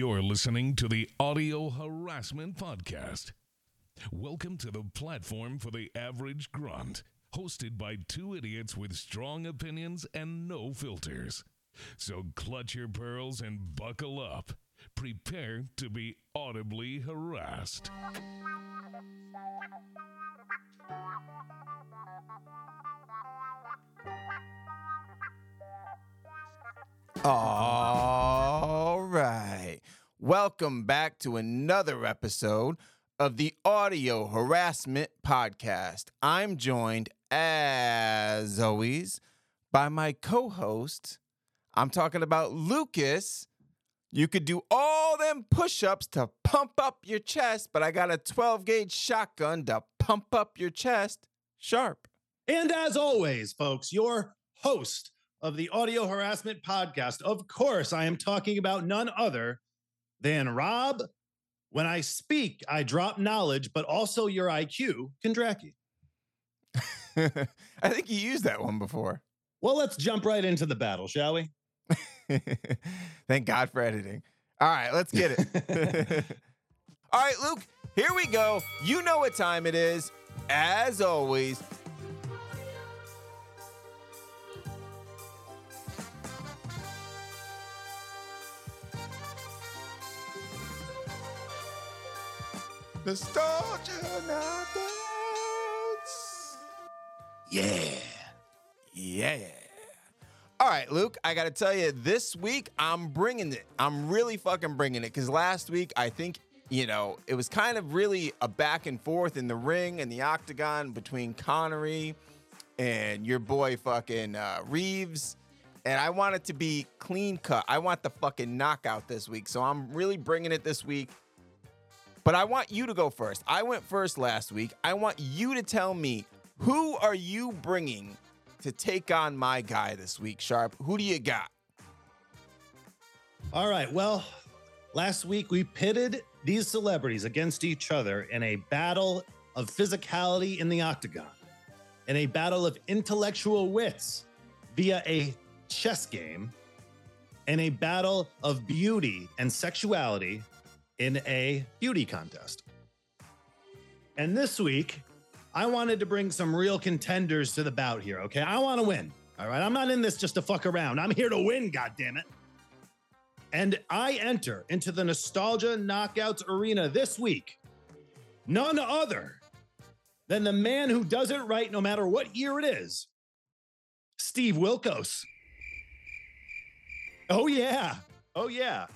You're listening to the Audio Harassment Podcast. Welcome to the platform for the average grunt, hosted by two idiots with strong opinions and no filters. So clutch your pearls and buckle up. Prepare to be audibly harassed. All right. Welcome back to another episode of the Audio Harassment Podcast. I'm joined, as always, by my co host. I'm talking about Lucas. You could do all them push ups to pump up your chest, but I got a 12 gauge shotgun to pump up your chest. Sharp. And as always, folks, your host of the Audio Harassment Podcast. Of course, I am talking about none other than Rob. When I speak, I drop knowledge, but also your IQ, Kondraki. I think you used that one before. Well, let's jump right into the battle, shall we? Thank God for editing. All right, let's get it. All right, Luke, here we go. You know what time it is. As always, nostalgia knockouts. Yeah. Yeah. All right, Luke, I got to tell you, this week I'm bringing it. I'm really fucking bringing it because last week I think, you know, it was kind of really a back and forth in the ring and the octagon between Connery and your boy fucking uh, Reeves. And I want it to be clean cut. I want the fucking knockout this week. So I'm really bringing it this week. But I want you to go first. I went first last week. I want you to tell me who are you bringing to take on my guy this week, Sharp? Who do you got? All right. Well, last week we pitted these celebrities against each other in a battle of physicality in the octagon, in a battle of intellectual wits via a chess game, in a battle of beauty and sexuality in a beauty contest. And this week, I wanted to bring some real contenders to the bout here, okay? I want to win. All right. I'm not in this just to fuck around. I'm here to win, God damn it. And I enter into the Nostalgia Knockouts Arena this week. None other than the man who does it right no matter what year it is, Steve Wilkos. Oh, yeah. Oh, yeah.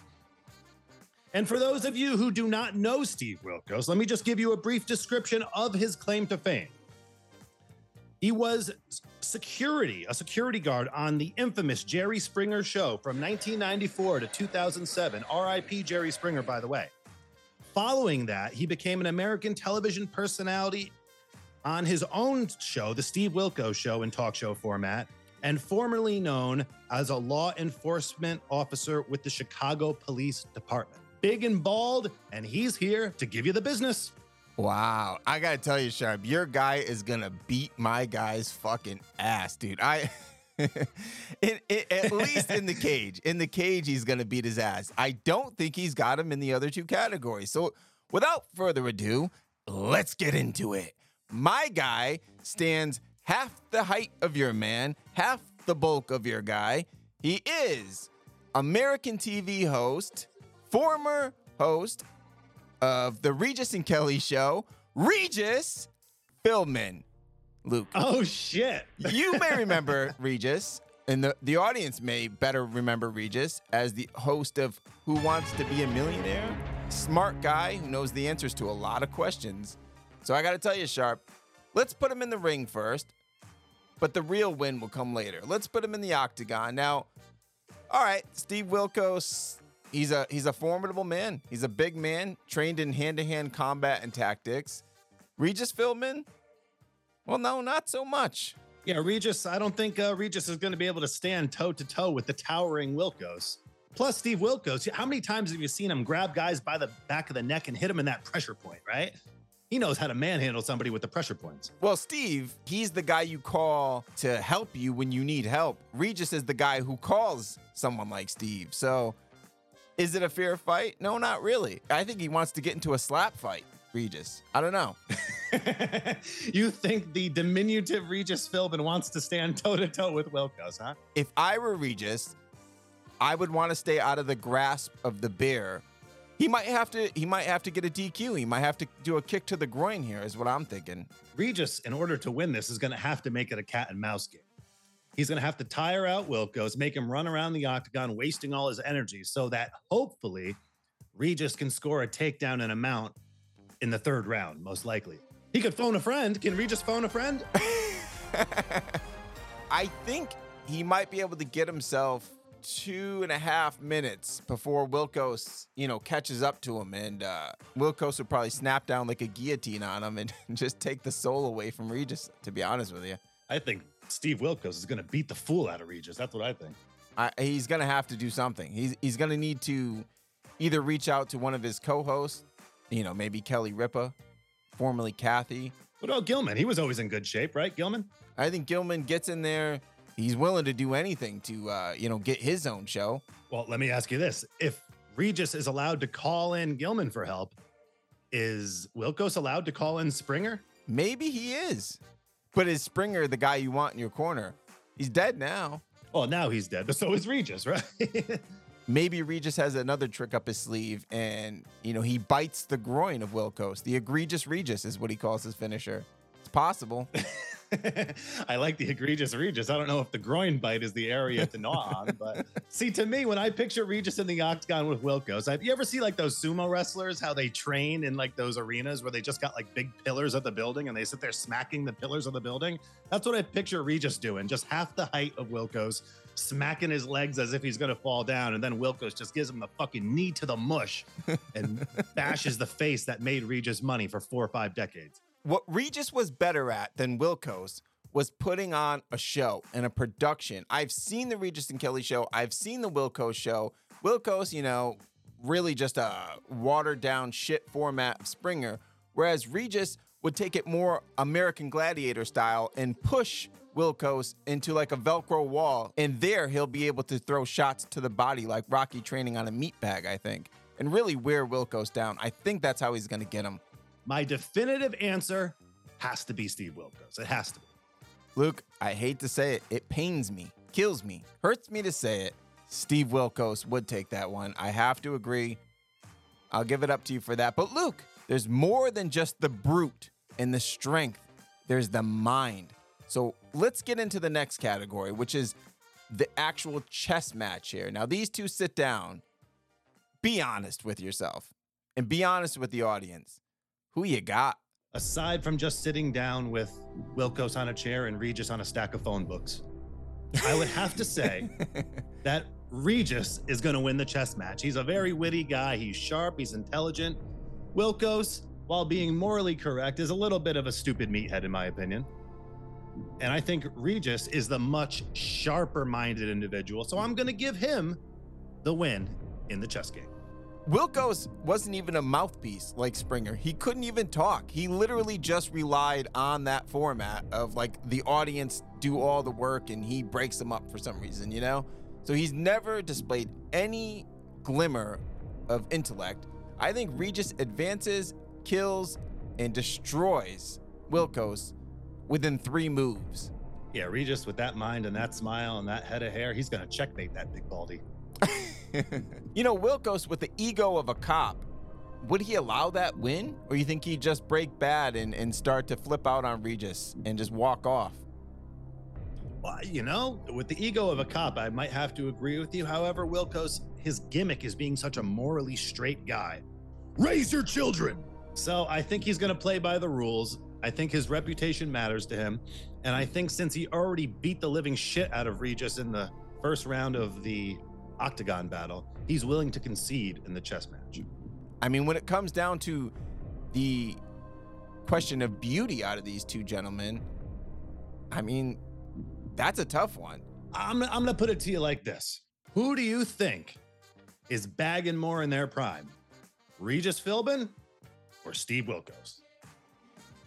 And for those of you who do not know Steve Wilkos, let me just give you a brief description of his claim to fame. He was security, a security guard on the infamous Jerry Springer show from 1994 to 2007. RIP Jerry Springer, by the way. Following that, he became an American television personality on his own show, The Steve Wilkos Show in talk show format, and formerly known as a law enforcement officer with the Chicago Police Department big and bald, and he's here to give you the business. Wow. I got to tell you, Sharp, your guy is to beat my guy's fucking ass, dude. I. in, in, at least in the cage. In the cage, he's to beat his ass. I don't think he's got him in the other two categories. So, without further ado, let's get into it. My guy stands half the height of your man, half the bulk of your guy. He is American TV host, former host of the Regis and Kelly show, Regis Philbin. Luke. Oh shit. you may remember Regis, and the, the audience may better remember Regis as the host of Who Wants to Be a Millionaire? Smart guy who knows the answers to a lot of questions. So I gotta tell you, Sharp, let's put him in the ring first, but the real win will come later. Let's put him in the octagon. Now, all right, Steve Wilkos, He's a he's a formidable man. He's a big man, trained in hand-to-hand combat and tactics. Regis Philbin? Well, no, not so much. Yeah, Regis, I don't think uh, Regis is going to be able to stand toe to toe with the towering Wilkos. Plus, Steve Wilkos, how many times have you seen him grab guys by the back of the neck and hit him in that pressure point, right? He knows how to manhandle somebody with the pressure points. Well, Steve, he's the guy you call to help you when you need help. Regis is the guy who calls someone like Steve. So Is it a fair fight? No, not really. I think he wants to get into a slap fight, Regis. I don't know. you think the diminutive Regis Philbin wants to stand toe to toe with Wilkos, huh? If I were Regis, I would want to stay out of the grasp of the bear. He might have to. He might have to get a DQ. He might have to do a kick to the groin here. Is what I'm thinking. Regis, in order to win this, is going to have to make it a cat and mouse game. He's going to have to tire out Wilkos, make him run around the octagon, wasting all his energy, so that hopefully Regis can score a takedown and a mount in the third round, most likely. He could phone a friend. Can Regis phone a friend? I think he might be able to get himself two and a half minutes before Wilkos, you know, catches up to him, and uh, Wilkos would probably snap down like a guillotine on him and just take the soul away from Regis. To be honest with you, I think Steve Wilkos is going to beat the fool out of Regis. That's what I think. I, he's going to have to do something. He's he's going to need to either reach out to one of his co-hosts, you know, maybe Kelly Ripa, formerly Kathy. What about Gilman? He was always in good shape, right, Gilman? I think Gilman gets in there. He's willing to do anything to, uh, you know, get his own show. Well, let me ask you this: If Regis is allowed to call in Gilman for help, is Wilkos allowed to call in Springer? Maybe he is. But is Springer the guy you want in your corner? He's dead now. Well, now he's dead, but so is Regis, right? Maybe Regis has another trick up his sleeve and, you know, he bites the groin of Wilkos. The egregious Regis is what he calls his finisher. It's possible. I like the egregious Regis. I don't know if the groin bite is the area to gnaw on, but see, to me, when I picture Regis in the octagon with Wilkos, have you ever see like those sumo wrestlers how they train in like those arenas where they just got like big pillars of the building and they sit there smacking the pillars of the building? That's what I picture Regis doing, just half the height of Wilkos, smacking his legs as if he's gonna fall down, and then Wilkos just gives him the fucking knee to the mush and bashes the face that made Regis money for four or five decades what Regis was better at than Wilkos was putting on a show and a production. I've seen the Regis and Kelly show. I've seen the Wilkos show. Wilkos, you know, really just a watered down shit format of Springer, whereas Regis would take it more American Gladiator style and push Wilkos into like a Velcro wall. And there he'll be able to throw shots to the body like Rocky training on a meat bag, I think, and really wear Wilkos down. I think that's how he's going to get him. My definitive answer has to be Steve Wilkos. It has to be. Luke, I hate to say it, it pains me, kills me, hurts me to say it. Steve Wilkos would take that one. I have to agree. I'll give it up to you for that. But Luke, there's more than just the brute and the strength, there's the mind. So let's get into the next category, which is the actual chess match here. Now, these two sit down. Be honest with yourself and be honest with the audience. Who you got? Aside from just sitting down with Wilkos on a chair and Regis on a stack of phone books, I would have to say that Regis is going to win the chess match. He's a very witty guy. He's sharp. He's intelligent. Wilkos, while being morally correct, is a little bit of a stupid meathead, in my opinion. And I think Regis is the much sharper minded individual. So I'm going to give him the win in the chess game. Wilkos wasn't even a mouthpiece like Springer. He couldn't even talk. He literally just relied on that format of like the audience do all the work and he breaks them up for some reason, you know? So he's never displayed any glimmer of intellect. I think Regis advances, kills, and destroys Wilkos within three moves. Yeah, Regis with that mind and that smile and that head of hair, he's going to checkmate that big baldy. you know, Wilkos with the ego of a cop, would he allow that win? Or you think he'd just break bad and, and start to flip out on Regis and just walk off? Well, you know, with the ego of a cop, I might have to agree with you. However, Wilkos, his gimmick is being such a morally straight guy. Raise your children. So I think he's going to play by the rules. I think his reputation matters to him. And I think since he already beat the living shit out of Regis in the first round of the octagon battle, he's willing to concede in the chess match. I mean, when it comes down to the question of beauty out of these two gentlemen, I mean, that's a tough one. I'm, I'm going to put it to you like this Who do you think is bagging more in their prime? Regis Philbin or Steve Wilkos?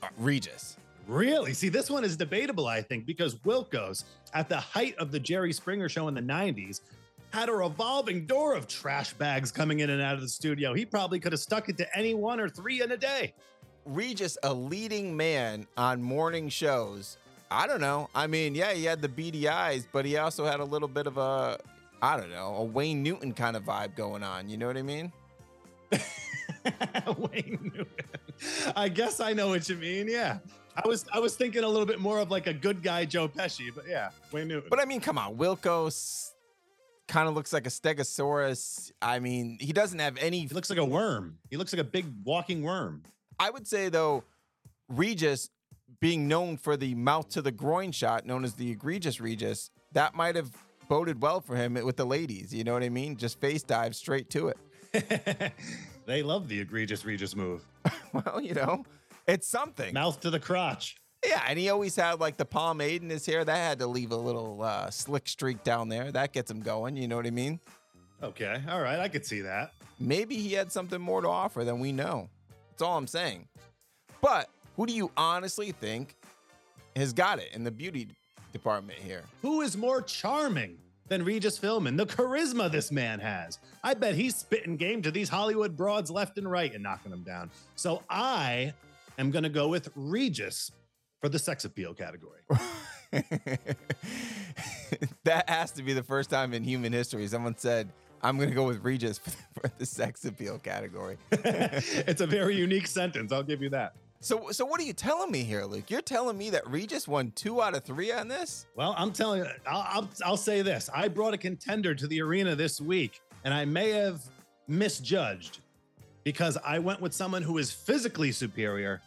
Uh, Regis. Really? See, this one is debatable, I think, because Wilkos, at the height of the Jerry Springer show in the 90s, had a revolving door of trash bags coming in and out of the studio. He probably could have stuck it to any one or three in a day. Regis, a leading man on morning shows. I don't know. I mean, yeah, he had the beady eyes, but he also had a little bit of a, I don't know, a Wayne Newton kind of vibe going on. You know what I mean? Wayne Newton. I guess I know what you mean. Yeah. I was I was thinking a little bit more of like a good guy Joe Pesci, but yeah, Wayne Newton. But I mean, come on, Wilkos kind of looks like a Stegosaurus. I mean, he doesn't have any. he looks like a worm. He looks like a big walking worm. I would say though, Regis being known for the mouth to the groin shot, known as the egregious Regis, that might have boded well for him with the ladies. You know what I mean? Just face dive straight to it. they love the egregious Regis move. well, you know, it's something. Mouth to the crotch. Yeah, and he always had like the pomade in his hair. That had to leave a little uh, slick streak down there. That gets him going. You know what I mean? Okay. All right. I could see that. Maybe he had something more to offer than we know. That's all I'm saying. But who do you honestly think has got it in the beauty department here? Who is more charming than Regis Philbin? The charisma this man has. I bet he's spitting game to these Hollywood broads left and right and knocking them down. So I am going to go with Regis for the sex appeal category. that has to be the first time in human history someone said, I'm going to go with Regis for, the sex appeal category. it's a very unique sentence. I'll give you that. So, so what are you telling me here, Luke? You're telling me that Regis won two out of three on this? Well, I'm telling you, I'll, I'll, I'll say this. I brought a contender to the arena this week, and I may have misjudged because I went with someone who is physically superior.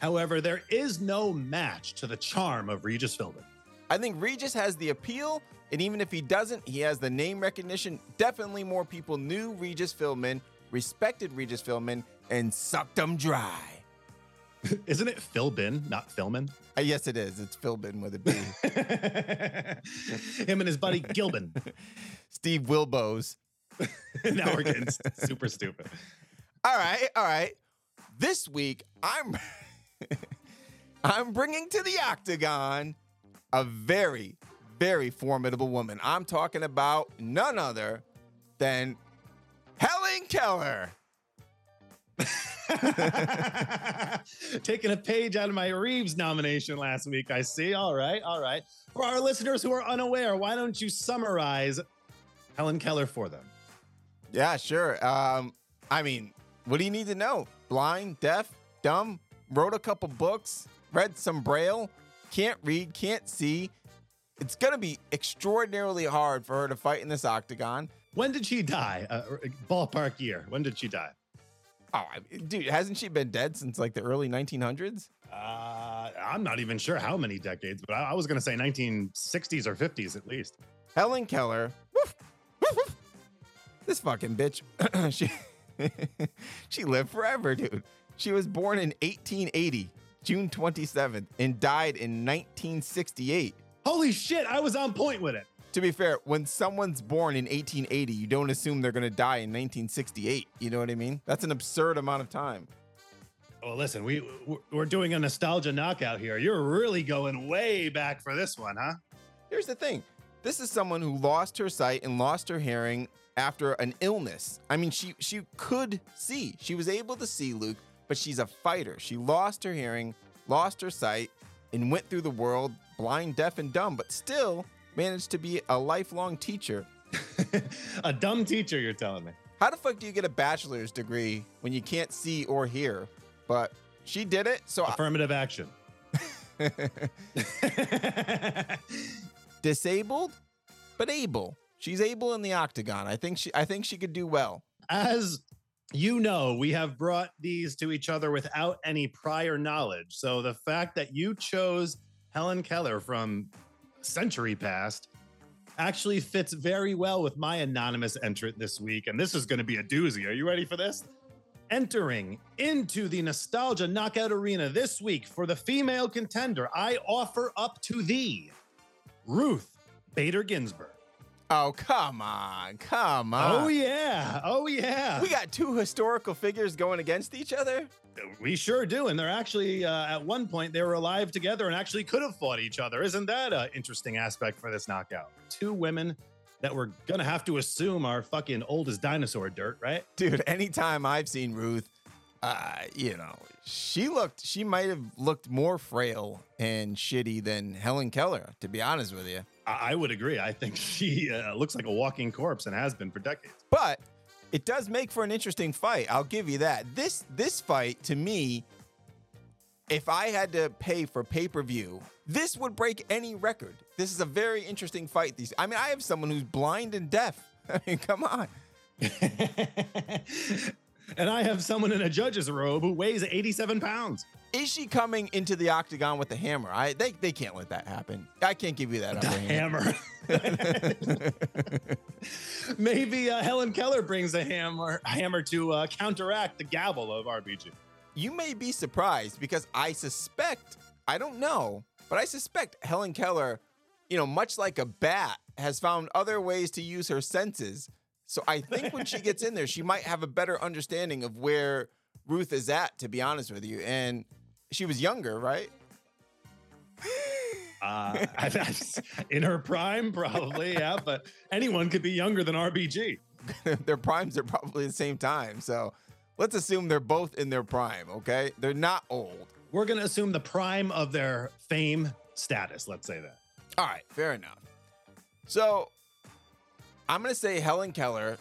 However, there is no match to the charm of Regis Philbin. I think Regis has the appeal, and even if he doesn't, he has the name recognition. Definitely more people knew Regis Philbin, respected Regis Philbin, and sucked him dry. Isn't it Philbin, not Philman? Uh, yes, it is. It's Philbin with a B. Him and his buddy Gilbin. Steve Wilbos. now we're getting super stupid. All right, all right. This week, I'm I'm bringing to the octagon a very, very formidable woman. I'm talking about none other than Helen Keller. Taking a page out of my Reeves nomination last week, I see. All right, all right. For our listeners who are unaware, why don't you summarize Helen Keller for them? Yeah, sure. Um, I mean, what do you need to know? Blind, deaf, dumb, wrote a couple books, read some braille, can't read, can't see. It's going to be extraordinarily hard for her to fight in this octagon. When did she die? Uh, ballpark year. When did she die? Oh, dude, hasn't she been dead since like the early 1900s? Uh, I'm not even sure how many decades, but I, I was going to say 1960s or 50s at least. Helen Keller. Woof, woof, woof. This fucking bitch. she she lived forever, dude. She was born in 1880, June 27th, and died in 1968. Holy shit, I was on point with it. To be fair, when someone's born in 1880, you don't assume they're going to die in 1968. You know what I mean? That's an absurd amount of time. Well, listen, we we're doing a nostalgia knockout here. You're really going way back for this one, huh? Here's the thing. This is someone who lost her sight and lost her hearing after an illness. I mean, she she could see. She was able to see Luke, but she's a fighter. She lost her hearing, lost her sight, and went through the world blind, deaf, and dumb, but still managed to be a lifelong teacher. a dumb teacher, you're telling me. How the fuck do you get a bachelor's degree when you can't see or hear? But she did it, so affirmative I- action. Disabled, but able. She's able in the octagon. I think she I think she could do well. As you know, we have brought these to each other without any prior knowledge. So the fact that you chose Helen Keller from century past actually fits very well with my anonymous entrant this week. And this is going to be a doozy. Are you ready for this? Entering into the Nostalgia Knockout Arena this week for the female contender, I offer up to thee Ruth Bader Ginsburg. Oh, come on. Come on. Oh, yeah. Oh, yeah. We got two historical figures going against each other. We sure do. And they're actually, uh, at one point, they were alive together and actually could have fought each other. Isn't that an interesting aspect for this knockout? Two women that we're gonna have to assume are fucking old as dinosaur dirt, right? Dude, anytime I've seen Ruth, uh, you know, she looked, she might have looked more frail and shitty than Helen Keller, to be honest with you. I, I would agree. I think she uh, looks like a walking corpse and has been for decades. But it does make for an interesting fight. I'll give you that. This this fight to me, if I had to pay for pay per view, this would break any record. This is a very interesting fight. These, I mean, I have someone who's blind and deaf. I mean, come on. and I have someone in a judge's robe who weighs 87 pounds. Is she coming into the octagon with the hammer? I they, they can't let that happen. I can't give you that. The hammer. Maybe uh, Helen Keller brings a hammer hammer to uh, counteract the gavel of RBG. You may be surprised because I suspect I don't know, but I suspect Helen Keller, you know, much like a bat, has found other ways to use her senses. So I think when she gets in there, she might have a better understanding of where Ruth is at. To be honest with you, and she was younger, right? Uh, in her prime, probably, yeah. But anyone could be younger than RBG. their primes are probably the same time. So let's assume they're both in their prime, okay? They're not old. We're going to assume the prime of their fame status. Let's say that. All right, fair enough. So I'm to say Helen Keller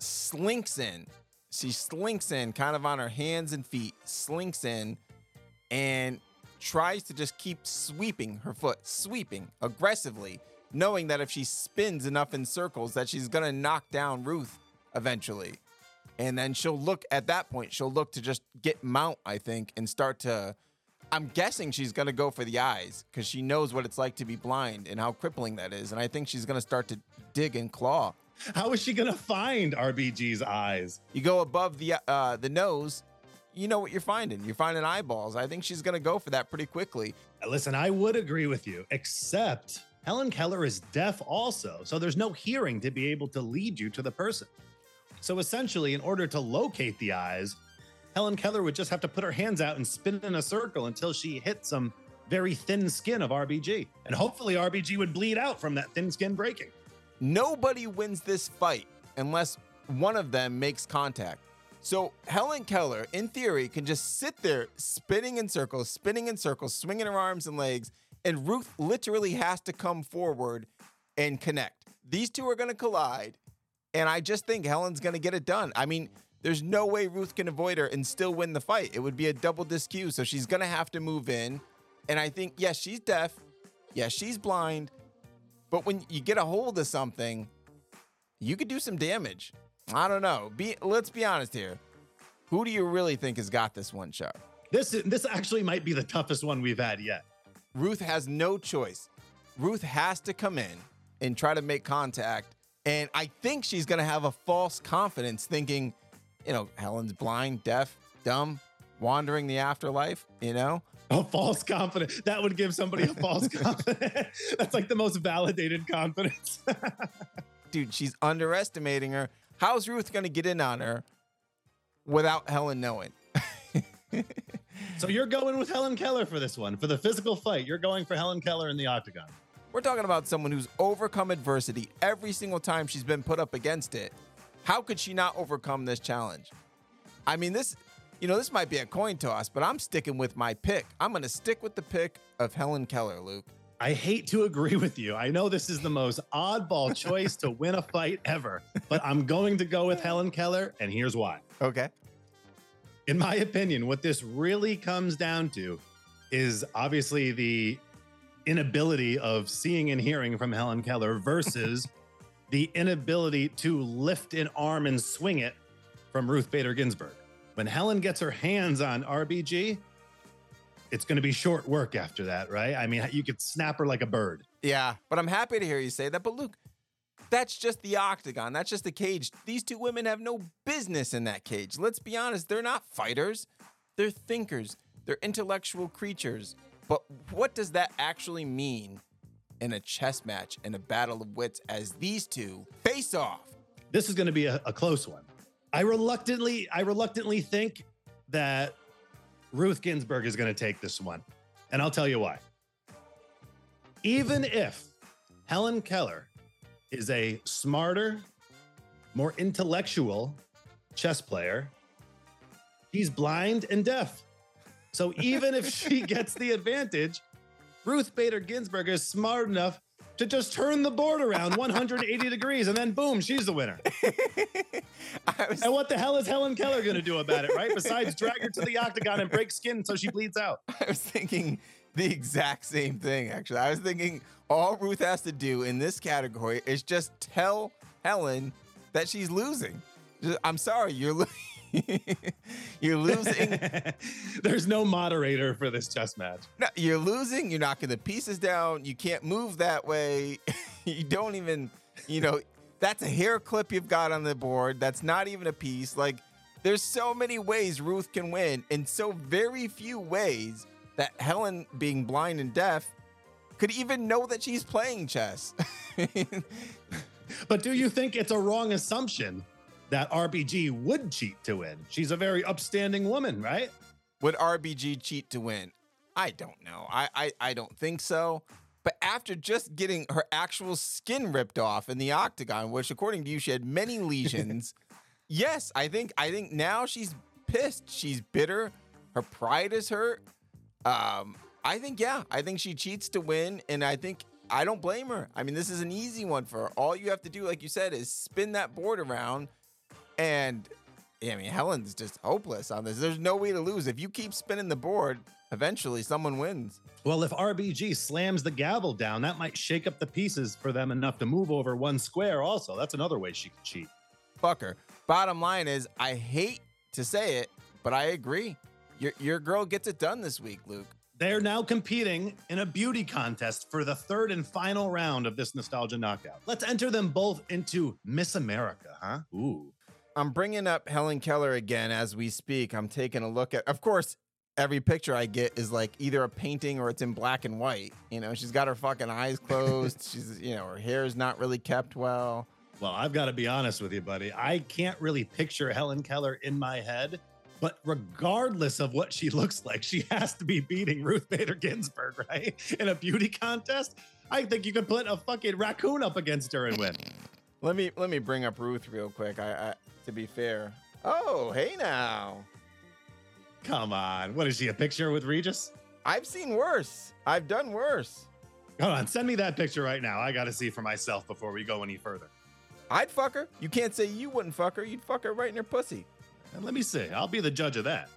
slinks in. She slinks in kind of on her hands and feet, slinks in and tries to just keep sweeping her foot, sweeping aggressively, knowing that if she spins enough in circles that she's to knock down Ruth eventually. And then she'll look at that point, she'll look to just get mount, I think, and start to I'm guessing she's going to go for the eyes cuz she knows what it's like to be blind and how crippling that is, and I think she's going to start to dig and claw. How is she going to find RBG's eyes? You go above the uh, the nose you know what you're finding. You're finding eyeballs. I think she's going to go for that pretty quickly. Listen, I would agree with you, except Helen Keller is deaf also. So there's no hearing to be able to lead you to the person. So essentially, in order to locate the eyes, Helen Keller would just have to put her hands out and spin in a circle until she hit some very thin skin of RBG. And hopefully, RBG would bleed out from that thin skin breaking. Nobody wins this fight unless one of them makes contact. So Helen Keller, in theory, can just sit there spinning in circles, spinning in circles, swinging her arms and legs, and Ruth literally has to come forward and connect. These two are going to collide, and I just think Helen's going to get it done. I mean, there's no way Ruth can avoid her and still win the fight. It would be a double disq, so she's going to have to move in. And I think, yes, she's deaf. Yes, she's blind. But when you get a hold of something, you could do some damage. I don't know. Be let's be honest here. Who do you really think has got this one shot? This this actually might be the toughest one we've had yet. Ruth has no choice. Ruth has to come in and try to make contact. And I think she's going to have a false confidence thinking, you know, Helen's blind, deaf, dumb, wandering the afterlife, you know? A false confidence. That would give somebody a false confidence. That's like the most validated confidence. Dude, she's underestimating her. How's Ruth going to get in on her without Helen knowing? so you're going with Helen Keller for this one. For the physical fight, you're going for Helen Keller in the octagon. We're talking about someone who's overcome adversity every single time she's been put up against it. How could she not overcome this challenge? I mean, this, you know, this might be a coin toss, but I'm sticking with my pick. I'm going to stick with the pick of Helen Keller, Luke. I hate to agree with you. I know this is the most oddball choice to win a fight ever, but I'm going to go with Helen Keller, and here's why. Okay. In my opinion, what this really comes down to is obviously the inability of seeing and hearing from Helen Keller versus the inability to lift an arm and swing it from Ruth Bader Ginsburg. When Helen gets her hands on RBG, it's going to be short work after that, right? I mean, you could snap her like a bird. Yeah, but I'm happy to hear you say that. But Luke, that's just the octagon. That's just the cage. These two women have no business in that cage. Let's be honest, they're not fighters. They're thinkers. They're intellectual creatures. But what does that actually mean in a chess match in a battle of wits as these two face off? This is going to be a, a close one. I reluctantly, I reluctantly think that Ruth Ginsburg is going to take this one. And I'll tell you why. Even if Helen Keller is a smarter, more intellectual chess player. She's blind and deaf. So even if she gets the advantage, Ruth Bader Ginsburg is smart enough to just turn the board around 180 degrees and then boom, she's the winner. Was, And what the hell is Helen Keller going to do about it, right? Besides drag her to the octagon and break skin so she bleeds out. I was thinking the exact same thing, actually. I was thinking all Ruth has to do in this category is just tell Helen that she's losing. Just, I'm sorry, you're lo- you're losing. There's no moderator for this chess match. No, you're losing. You're knocking the pieces down. You can't move that way. you don't even, you know, that's a hair clip you've got on the board. That's not even a piece. Like, there's so many ways Ruth can win, and so very few ways that Helen, being blind and deaf, could even know that she's playing chess. But do you think it's a wrong assumption that RBG would cheat to win? She's a very upstanding woman, right? Would RBG cheat to win? I don't know. I, I I don't think so. But after just getting her actual skin ripped off in the octagon, which according to you she had many lesions, yes, I think I think now she's pissed. She's bitter. Her pride is hurt. Um, I think yeah, I think she cheats to win, and I think I don't blame her. I mean, this is an easy one for her. All you have to do, like you said, is spin that board around, and I mean, Helen's just hopeless on this. There's no way to lose. If you keep spinning the board, eventually someone wins. Well, if RBG slams the gavel down, that might shake up the pieces for them enough to move over one square, also. That's another way she could cheat. Fuck her. Bottom line is, I hate to say it, but I agree. Your, your girl gets it done this week, Luke. They're now competing in a beauty contest for the third and final round of this nostalgia knockout. Let's enter them both into Miss America, huh? Ooh. I'm bringing up Helen Keller again as we speak. I'm taking a look at, of course, every picture I get is like either a painting or it's in black and white. You know, she's got her fucking eyes closed. she's, you know, her hair is not really kept well. Well, I've got to be honest with you, buddy. I can't really picture Helen Keller in my head, but regardless of what she looks like, she has to be beating Ruth Bader Ginsburg, right? In a beauty contest. I think you could put a fucking raccoon up against her and win. Let me let me bring up Ruth real quick. I, I to be fair. Oh, hey now. Come on. What is she, a picture with Regis? I've seen worse. I've done worse. Come on, send me that picture right now. I got to see for myself before we go any further. I'd fuck her. You can't say you wouldn't fuck her. You'd fuck her right in her pussy. And let me see. I'll be the judge of that.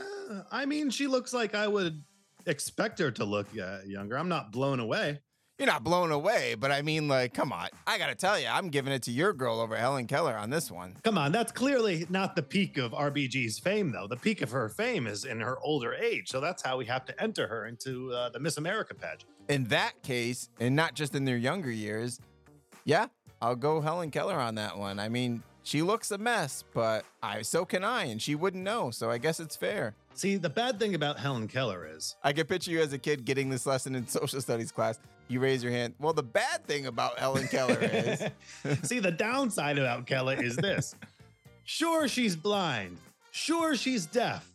Uh, I mean, she looks like I would expect her to look uh, younger. I'm not blown away. You're not blown away, but I mean, like, come on. I gotta tell you, I'm giving it to your girl over Helen Keller on this one. Come on, that's clearly not the peak of RBG's fame, though. The peak of her fame is in her older age. So that's how we have to enter her into uh, the Miss America pageant. In that case, and not just in their younger years, yeah, I'll go Helen Keller on that one. I mean, she looks a mess, but I so can I, and she wouldn't know, so I guess it's fair. See, the bad thing about Helen Keller is I can picture you as a kid getting this lesson in social studies class. You raise your hand. Well, the bad thing about Helen Keller is See, the downside about Keller is this. Sure, she's blind. Sure, she's deaf.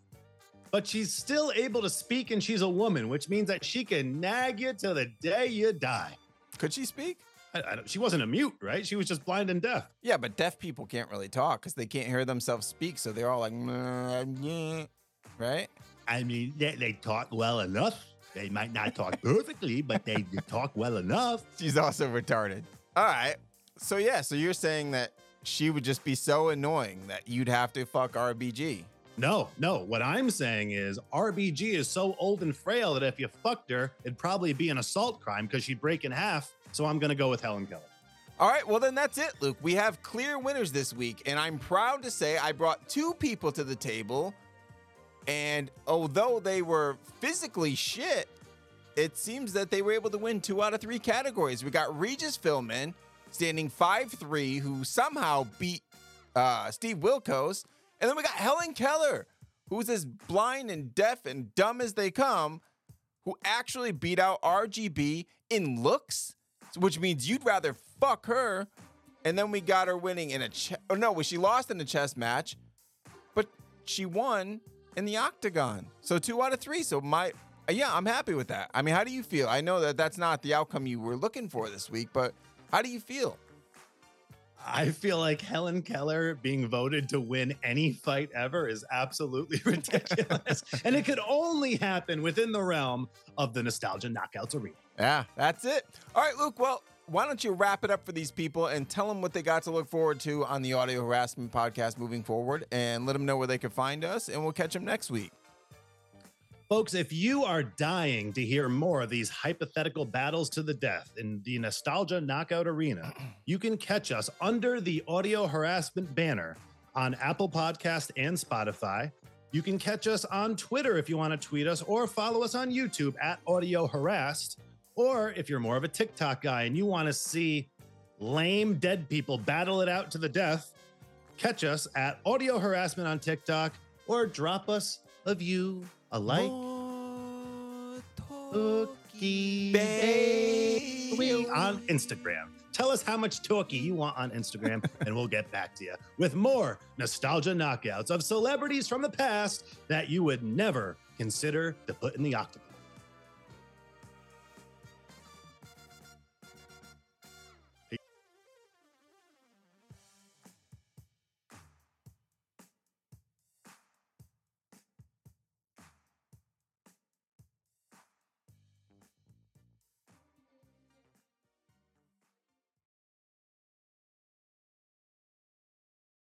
But she's still able to speak and she's a woman, which means that she can nag you till the day you die. could she speak? I, I don't, she wasn't a mute, right? She was just blind and deaf. Yeah, but deaf people can't really talk because they can't hear themselves speak, so they're all like, right? I mean, they, they talk well enough. They might not talk perfectly, but they, talk well enough. She's also retarded. All right. So yeah, so you're saying that she would just be so annoying that you'd have to fuck RBG. No, no. What I'm saying is RBG is so old and frail that if you fucked her, it'd probably be an assault crime because she'd break in half. So I'm going to go with Helen Keller. All right, well then that's it, Luke. We have clear winners this week, and I'm proud to say I brought two people to the table. And although they were physically shit, it seems that they were able to win two out of three categories. We got Regis Philman standing 5-3, who somehow beat uh, Steve Wilkos. And then we got Helen Keller, who's as blind and deaf and dumb as they come, who actually beat out RGB in looks, which means you'd rather fuck her. And then we got her winning in a chess. Oh no, she lost in a chess match, but she won in the octagon. So two out of three. So my yeah, I'm happy with that. I mean, how do you feel? I know that that's not the outcome you were looking for this week, but How do you feel? I feel like Helen Keller being voted to win any fight ever is absolutely ridiculous. and it could only happen within the realm of the Nostalgia Knockouts Arena. Yeah, that's it. All right, Luke. Well, why don't you wrap it up for these people and tell them what they got to look forward to on the Audio Harassment Podcast moving forward and let them know where they can find us, and we'll catch them next week. Folks, if you are dying to hear more of these hypothetical battles to the death in the Nostalgia Knockout Arena, you can catch us under the Audio Harassment banner on Apple Podcast and Spotify. You can catch us on Twitter if you want to tweet us or follow us on YouTube at Audio Harassed. Or if you're more of a TikTok guy and you want to see lame dead people battle it out to the death, catch us at Audio Harassment on TikTok or drop us a view, a like, Tookie Baby on Instagram. Tell us how much talkie you want on Instagram, and we'll get back to you with more nostalgia knockouts of celebrities from the past that you would never consider to put in the octagon.